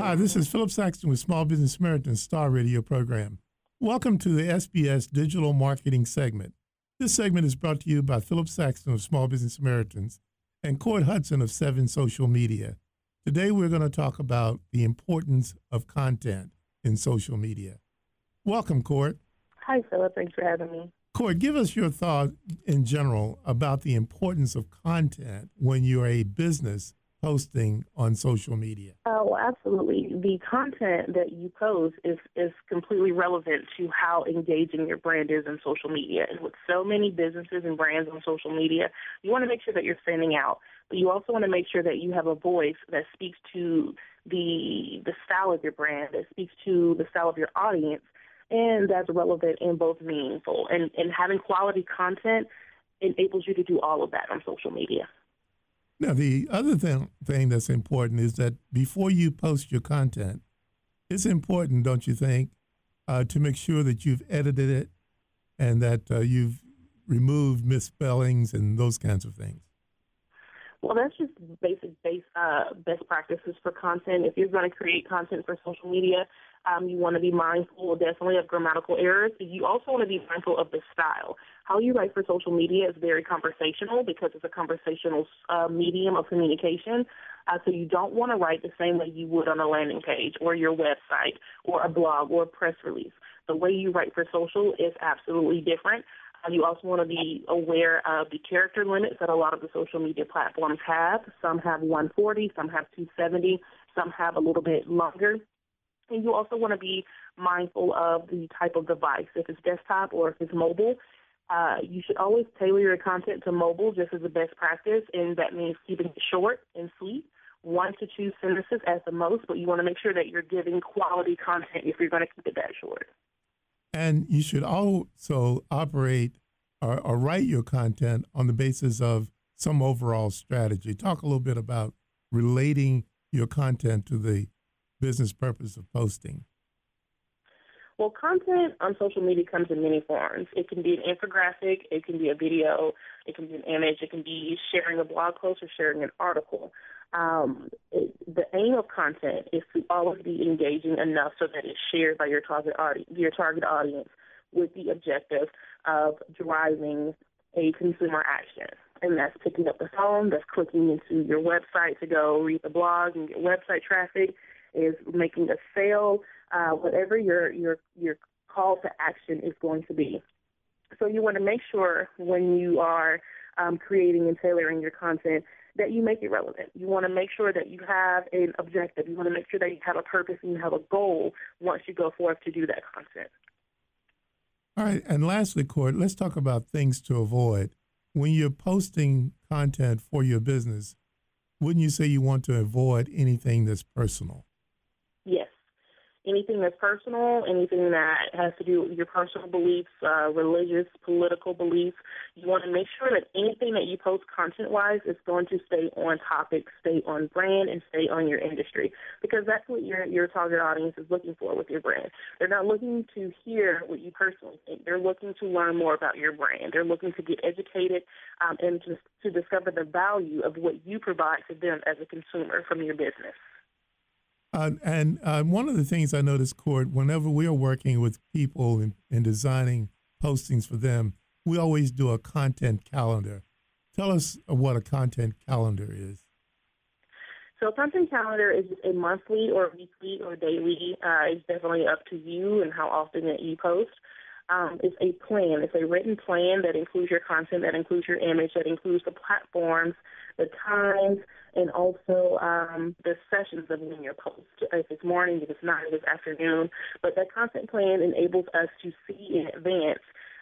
Hi, this is Philip Saxton with Small Business Samaritan's Star Radio program. Welcome to the SBS Digital Marketing segment. This segment is brought to you by Philip Saxton of Small Business Samaritans and Court Hudson of Seven Social Media. Today, we're going to talk about the importance of content in social media. Welcome, Court. Hi, Philip. Thanks for having me. Court, give us your thought in general about the importance of content when you're a business posting on social media? Oh, absolutely. The content that you post is, is completely relevant to how engaging your brand is in social media. And with so many businesses and brands on social media, you want to make sure that you're standing out. But you also want to make sure that you have a voice that speaks to the the style of your brand, that speaks to the style of your audience, and that's relevant and both meaningful. And and having quality content enables you to do all of that on social media. Now, the other thing, thing that's important is that before you post your content, it's important, don't you think, uh, to make sure that you've edited it and that uh, you've removed misspellings and those kinds of things. Well, that's just basic base, uh, best practices for content. If you're going to create content for social media, um, you want to be mindful definitely of grammatical errors. You also want to be mindful of the style. How you write for social media is very conversational because it's a conversational uh, medium of communication. Uh, so you don't want to write the same way you would on a landing page or your website or a blog or a press release. The way you write for social is absolutely different. Uh, you also want to be aware of the character limits that a lot of the social media platforms have. Some have 140, some have 270, some have a little bit longer. And you also want to be mindful of the type of device, if it's desktop or if it's mobile. Uh, you should always tailor your content to mobile just as a best practice, and that means keeping it short and sweet, one to two sentences at the most, but you want to make sure that you're giving quality content if you're going to keep it that short. And you should also operate or, or write your content on the basis of some overall strategy. Talk a little bit about relating your content to the business purpose of posting? Well, content on social media comes in many forms. It can be an infographic, it can be a video, it can be an image, it can be sharing a blog post or sharing an article. Um, it, the aim of content is to always be engaging enough so that it's shared by your target audience, your target audience, with the objective of driving a consumer action. And that's picking up the phone, that's clicking into your website to go read the blog and get website traffic, is making a sale, uh, whatever your your your call to action is going to be. So you want to make sure when you are um, creating and tailoring your content that you make it relevant. You want to make sure that you have an objective. You want to make sure that you have a purpose and you have a goal once you go forth to do that content. All right. And lastly, Court, let's talk about things to avoid. When you're posting content for your business, wouldn't you say you want to avoid anything that's personal? Anything that's personal, anything that has to do with your personal beliefs, uh, religious, political beliefs. You want to make sure that anything that you post content-wise is going to stay on topic, stay on brand, and stay on your industry because that's what your your target audience is looking for with your brand. They're not looking to hear what you personally think. They're looking to learn more about your brand. They're looking to get educated um, and to, to discover the value of what you provide to them as a consumer from your business. Uh, and uh, one of the things I noticed, Court, whenever we are working with people and, designing postings for them, we always do a content calendar. Tell us what a content calendar is. So a content calendar is a monthly or weekly or daily. Uh, it's definitely up to you and how often that you post. Um, it's a plan. It's a written plan that includes your content, that includes your image, that includes the platforms, the times, and also um, the sessions of when you're post. If it's morning, if it's night, if it's afternoon. But that content plan enables us to see in advance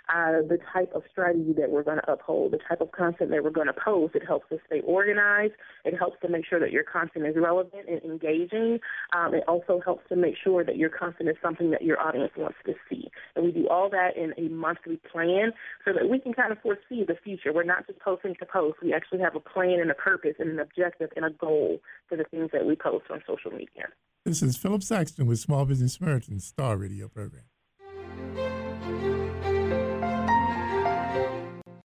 uh, the type of strategy that we're going to uphold, the type of content that we're going to post. It helps us stay organized. It helps to make sure that your content is relevant and engaging. Um, it also helps to make sure that your content is something that your audience wants to see. And we do all that in a monthly plan so that we can kind of foresee the future. We're not just posting to post. We actually have a plan and a purpose and an objective and a goal for the things that we post on social media. This is Philip Saxton with Small Business Samaritan's Star Radio Program.